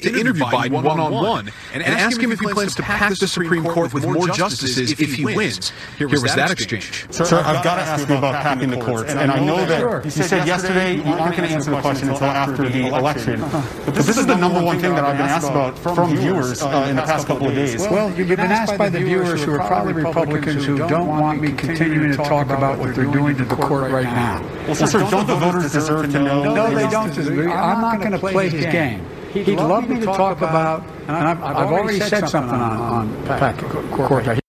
to interview Biden one on one and ask him if he plans to pack the Supreme Court with more justices if he wins. Here was that exchange. Sir, I've got to ask you about packing the courts. And I know that you said yesterday you aren't going to answer the question until after the election. But this is the number one thing that I've been asked about from viewers uh, in the past couple of days. Well, you've been asked by the viewers who are probably Republicans who don't want me continuing to talk about what they're doing to the court right now. Well, sir, don't the voters deserve to know? No, they don't. I'm not going to play his game. He'd, He'd love, me to talk, talk about, and I've, I've, I've already said something on, on, court.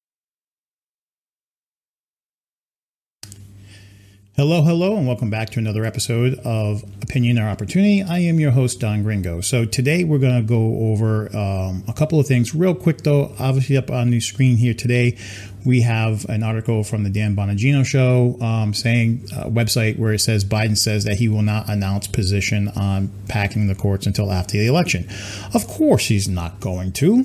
Hello, hello, and welcome back to another episode of Opinion or Opportunity. I am your host, Don Gringo. So today we're going to go over um, a couple of things real quick, though. Obviously, up on the screen here today, we have an article from the Dan Bongino show um, saying uh, website where it says Biden says that he will not announce position on packing the courts until after the election. Of course, he's not going to.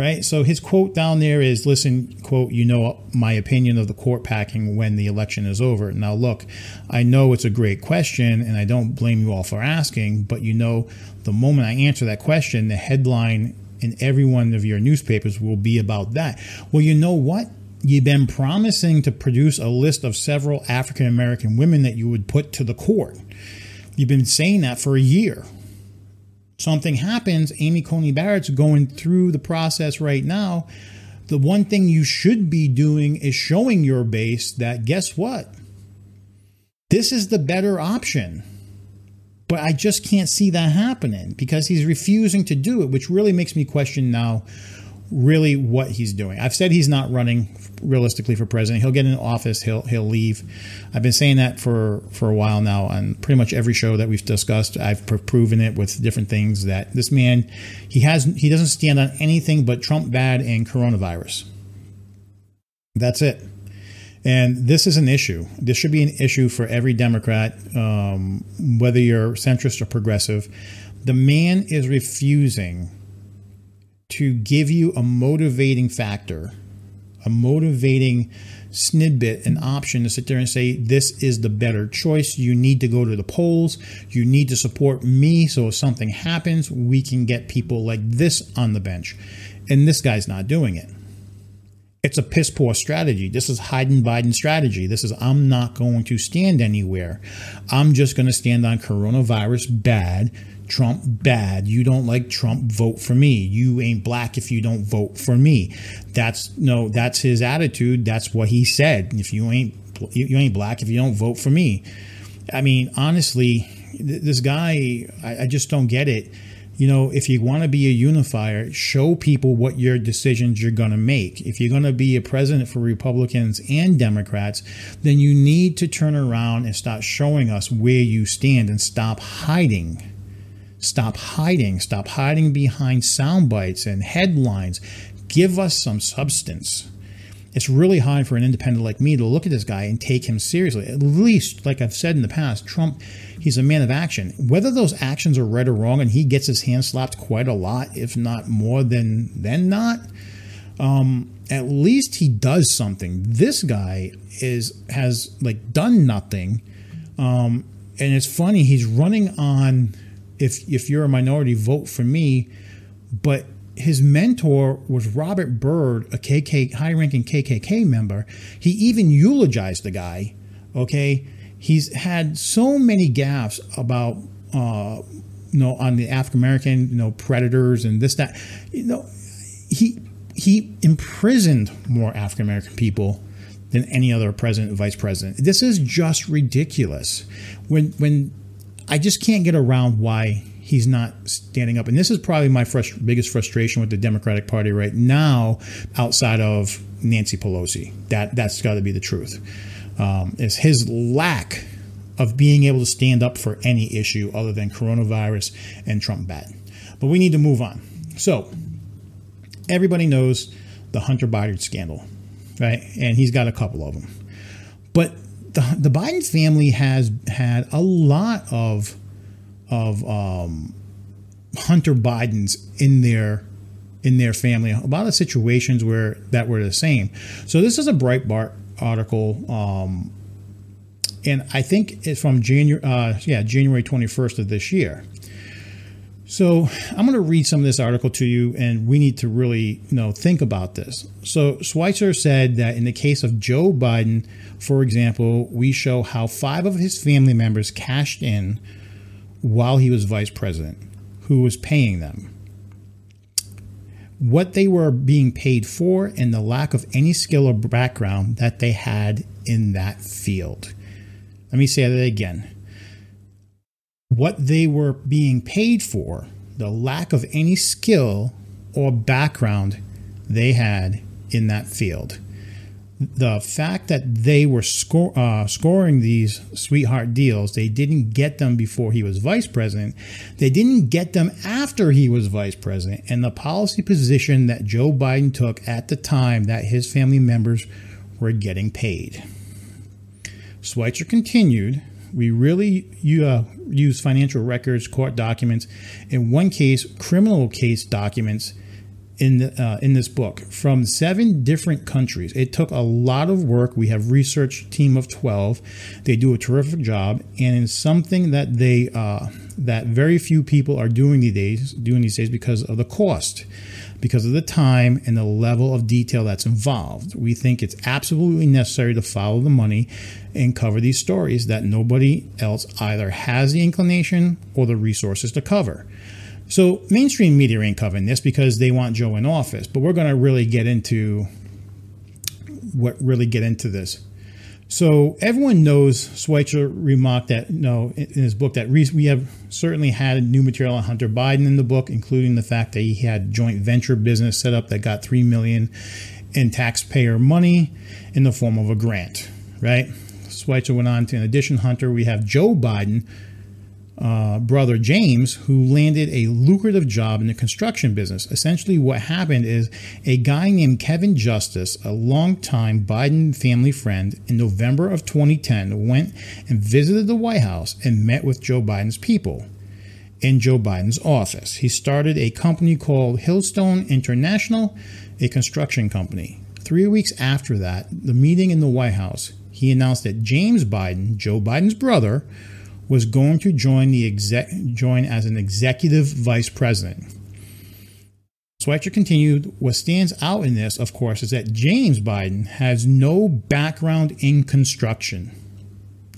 Right. So his quote down there is listen, quote, you know my opinion of the court packing when the election is over. Now, look, I know it's a great question and I don't blame you all for asking, but you know, the moment I answer that question, the headline in every one of your newspapers will be about that. Well, you know what? You've been promising to produce a list of several African American women that you would put to the court. You've been saying that for a year. Something happens. Amy Coney Barrett's going through the process right now. The one thing you should be doing is showing your base that guess what? This is the better option. But I just can't see that happening because he's refusing to do it, which really makes me question now really what he's doing. I've said he's not running realistically for president. He'll get in office, he'll he'll leave. I've been saying that for for a while now on pretty much every show that we've discussed. I've proven it with different things that this man he has he doesn't stand on anything but Trump bad and coronavirus. That's it. And this is an issue. This should be an issue for every Democrat, um, whether you're centrist or progressive. The man is refusing to give you a motivating factor, a motivating snidbit, an option to sit there and say, This is the better choice. You need to go to the polls. You need to support me. So if something happens, we can get people like this on the bench. And this guy's not doing it. It's a piss poor strategy. This is hiding Biden strategy. This is I'm not going to stand anywhere. I'm just going to stand on coronavirus bad, Trump bad. You don't like Trump, vote for me. You ain't black if you don't vote for me. That's no, that's his attitude. That's what he said. If you ain't you ain't black if you don't vote for me. I mean, honestly, this guy, I, I just don't get it you know, if you want to be a unifier, show people what your decisions you're going to make. If you're going to be a president for Republicans and Democrats, then you need to turn around and start showing us where you stand and stop hiding. Stop hiding. Stop hiding behind sound bites and headlines. Give us some substance it's really hard for an independent like me to look at this guy and take him seriously. At least, like I've said in the past, Trump, he's a man of action. Whether those actions are right or wrong, and he gets his hand slapped quite a lot, if not more than than not, um, at least he does something. This guy is has like done nothing, um, and it's funny. He's running on if if you're a minority, vote for me, but his mentor was Robert Byrd, a KK high-ranking KKK member. He even eulogized the guy. Okay, he's had so many gaffes about uh, you know on the African American you know predators and this that you know he he imprisoned more African American people than any other president vice president. This is just ridiculous. When when I just can't get around why he's not standing up. And this is probably my frust- biggest frustration with the Democratic Party right now, outside of Nancy Pelosi. That that's got to be the truth. Um, is his lack of being able to stand up for any issue other than coronavirus and Trump bad. But we need to move on. So everybody knows the Hunter Biden scandal, right? And he's got a couple of them. But the, the Biden family has had a lot of of um, Hunter Biden's in their in their family. A lot of situations where that were the same. So this is a Breitbart article, um, and I think it's from January. Uh, yeah, January twenty first of this year. So I'm going to read some of this article to you, and we need to really, you know, think about this. So Schweizer said that in the case of Joe Biden, for example, we show how five of his family members cashed in while he was vice president, who was paying them, what they were being paid for, and the lack of any skill or background that they had in that field. Let me say that again what they were being paid for, the lack of any skill or background they had in that field. The fact that they were score, uh, scoring these sweetheart deals, they didn't get them before he was vice president. They didn't get them after he was vice president. And the policy position that Joe Biden took at the time that his family members were getting paid. Schweizer continued we really uh, use financial records, court documents, in one case, criminal case documents in the, uh, in this book from seven different countries. It took a lot of work. We have research team of twelve. They do a terrific job, and in something that they uh, that very few people are doing these days doing these days because of the cost because of the time and the level of detail that's involved. We think it's absolutely necessary to follow the money and cover these stories that nobody else either has the inclination or the resources to cover. So, mainstream media ain't covering this because they want Joe in office, but we're going to really get into what really get into this. So everyone knows Schweizer remarked that you know, in his book that we have certainly had new material on Hunter Biden in the book, including the fact that he had joint venture business set up that got three million in taxpayer money in the form of a grant. Right? Schweizer went on to, in addition, Hunter, we have Joe Biden uh, brother James, who landed a lucrative job in the construction business. Essentially, what happened is a guy named Kevin Justice, a longtime Biden family friend, in November of 2010 went and visited the White House and met with Joe Biden's people in Joe Biden's office. He started a company called Hillstone International, a construction company. Three weeks after that, the meeting in the White House, he announced that James Biden, Joe Biden's brother, was going to join the exec, join as an executive vice president. Schweizer continued, what stands out in this, of course, is that James Biden has no background in construction.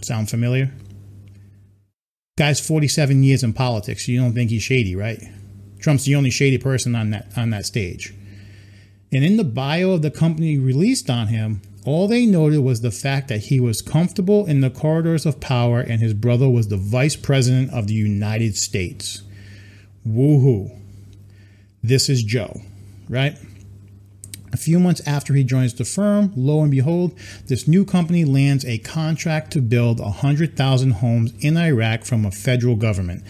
Sound familiar? Guy's 47 years in politics. You don't think he's shady, right? Trump's the only shady person on that on that stage. And in the bio of the company released on him, all they noted was the fact that he was comfortable in the corridors of power and his brother was the vice president of the United States. Woohoo. This is Joe, right? A few months after he joins the firm, lo and behold, this new company lands a contract to build 100,000 homes in Iraq from a federal government.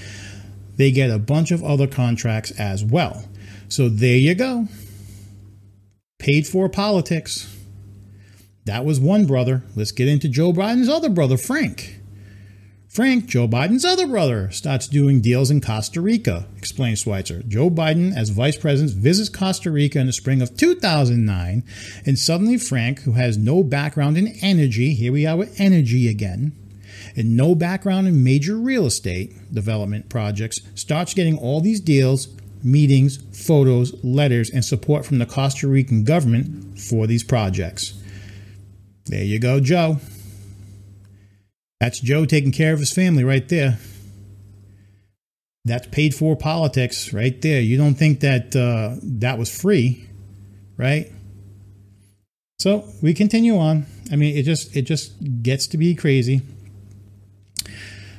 They get a bunch of other contracts as well. So there you go. Paid for politics. That was one brother. Let's get into Joe Biden's other brother, Frank. Frank, Joe Biden's other brother, starts doing deals in Costa Rica, explains Schweizer. Joe Biden, as vice president, visits Costa Rica in the spring of 2009, and suddenly Frank, who has no background in energy, here we are with energy again, and no background in major real estate development projects, starts getting all these deals, meetings, photos, letters, and support from the Costa Rican government for these projects. There you go, Joe. That's Joe taking care of his family right there. That's paid for politics right there. You don't think that uh, that was free, right? So we continue on. I mean, it just it just gets to be crazy.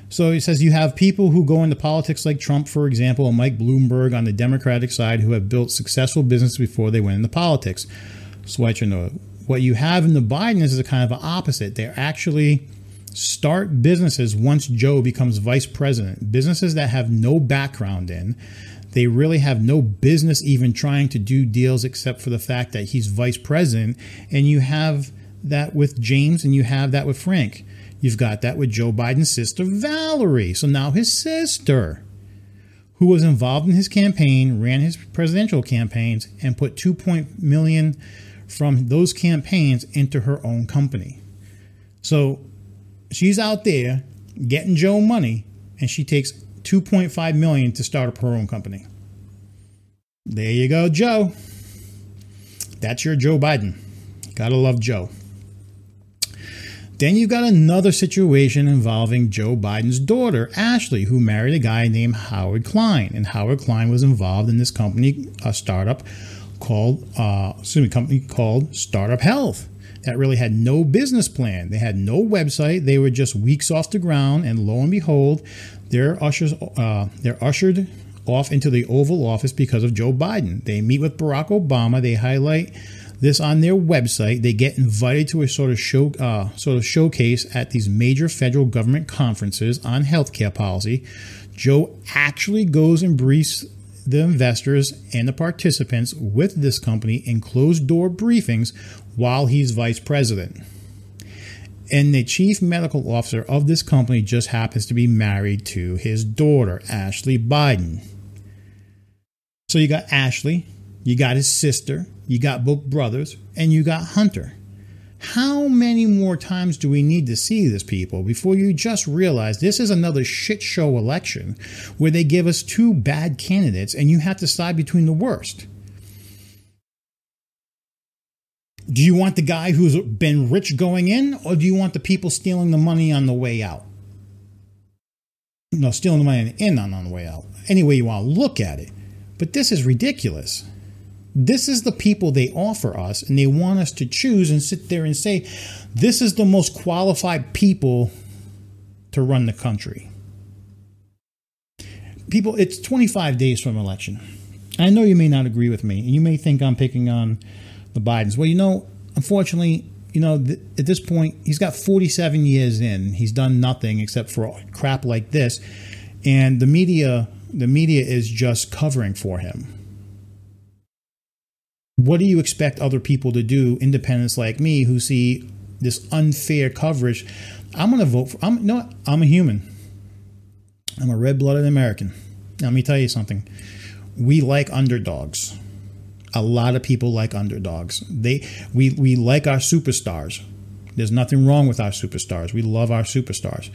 So he says you have people who go into politics like Trump, for example, and Mike Bloomberg on the Democratic side who have built successful business before they went into politics. Schweizer what you have in the Biden is a kind of an opposite. They actually start businesses once Joe becomes vice president. Businesses that have no background in. They really have no business even trying to do deals except for the fact that he's vice president. And you have that with James and you have that with Frank. You've got that with Joe Biden's sister, Valerie. So now his sister, who was involved in his campaign, ran his presidential campaigns, and put 2 million from those campaigns into her own company. So she's out there getting Joe money and she takes 2.5 million to start up her own company. There you go, Joe. That's your Joe Biden. Gotta love Joe. Then you've got another situation involving Joe Biden's daughter, Ashley, who married a guy named Howard Krein. And Howard Krein was involved in this company, a startup called, uh, excuse me, company called Startup Health that really had no business plan. They had no website. They were just weeks off the ground, and lo and behold, they're ushers, uh, they're ushered off into the Oval Office because of Joe Biden. They meet with Barack Obama. They highlight this on their website. They get invited to a sort of show, uh, sort of showcase at these major federal government conferences on healthcare policy. Joe actually goes and briefs the investors and the participants with this company in closed door briefings while he's vice president. And the chief medical officer of this company just happens to be married to his daughter, Ashley Biden. So you got Ashley, you got his sister, you got both brothers, and you got Hunter. How many more times do we need to see this, people, before you just realize this is another shit show election where they give us two bad candidates and you have to side between the worst? Do you want the guy who's been rich going in, or do you want the people stealing the money on the way out? No, stealing the money in on, on the way out. Any way you want to look at it. But this is ridiculous. This is the people they offer us, and they want us to choose and sit there and say, this is the most qualified people to run the country. People, it's 25 days from election. I know you may not agree with me, and you may think I'm picking on the Bidens. Well, you know, unfortunately, you know, th- at this point, he's got 47 years in. He's done nothing except for crap like this, and the media, the media is just covering for him what do you expect other people to do, independents like me, who see this unfair coverage? I'm going to vote for. I'm no. I'm a human. I'm a red-blooded American. Now, let me tell you something. We like underdogs. A lot of people like underdogs. They we we like our superstars. There's nothing wrong with our superstars. We love our superstars.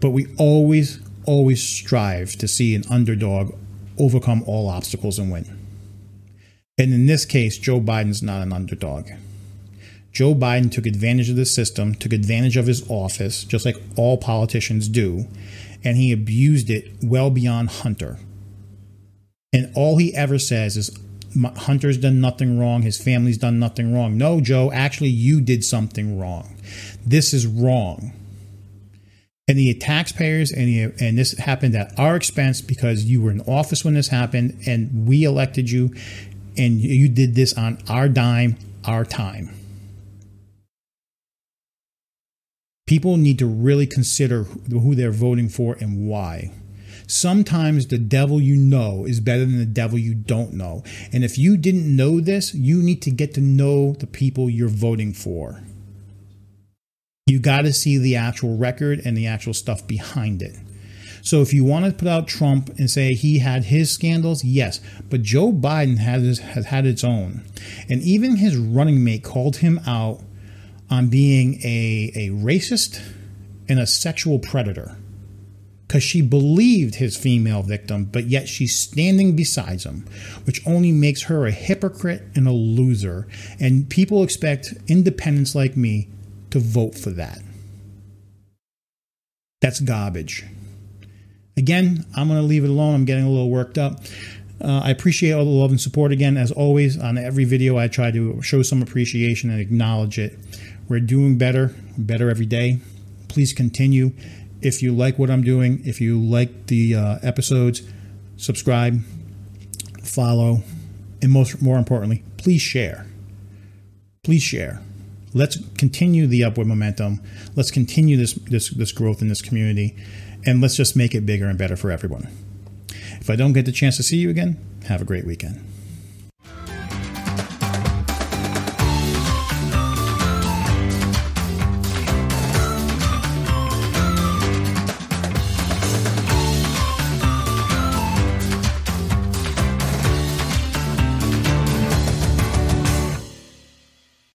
But we always always strive to see an underdog overcome all obstacles and win. And in this case, Joe Biden's not an underdog. Joe Biden took advantage of the system, took advantage of his office, just like all politicians do, and he abused it well beyond Hunter. And all he ever says is, Hunter's done nothing wrong, his family's done nothing wrong. No, Joe, actually, you did something wrong. This is wrong. And the taxpayers, and, the, and this happened at our expense because you were in office when this happened, and we elected you, and you did this on our dime, our time. People need to really consider who they're voting for and why. Sometimes the devil you know is better than the devil you don't know. And if you didn't know this, you need to get to know the people you're voting for. You got to see the actual record and the actual stuff behind it. So if you want to put out Trump and say he had his scandals, yes, but Joe Biden has has had its own, and even his running mate called him out on being a a racist and a sexual predator because she believed his female victim, but yet she's standing beside him, which only makes her a hypocrite and a loser. And people expect independents like me to vote for that. That's garbage. Again, I'm going to leave it alone. I'm getting a little worked up. Uh, I appreciate all the love and support again. As always, on every video, I try to show some appreciation and acknowledge it. We're doing better, better every day. Please continue. If you like what I'm doing, if you like the uh, episodes, subscribe, follow, and most more importantly, please share. Please share. Let's continue the upward momentum. Let's continue this this this growth in this community and let's just make it bigger and better for everyone. If I don't get the chance to see you again, have a great weekend.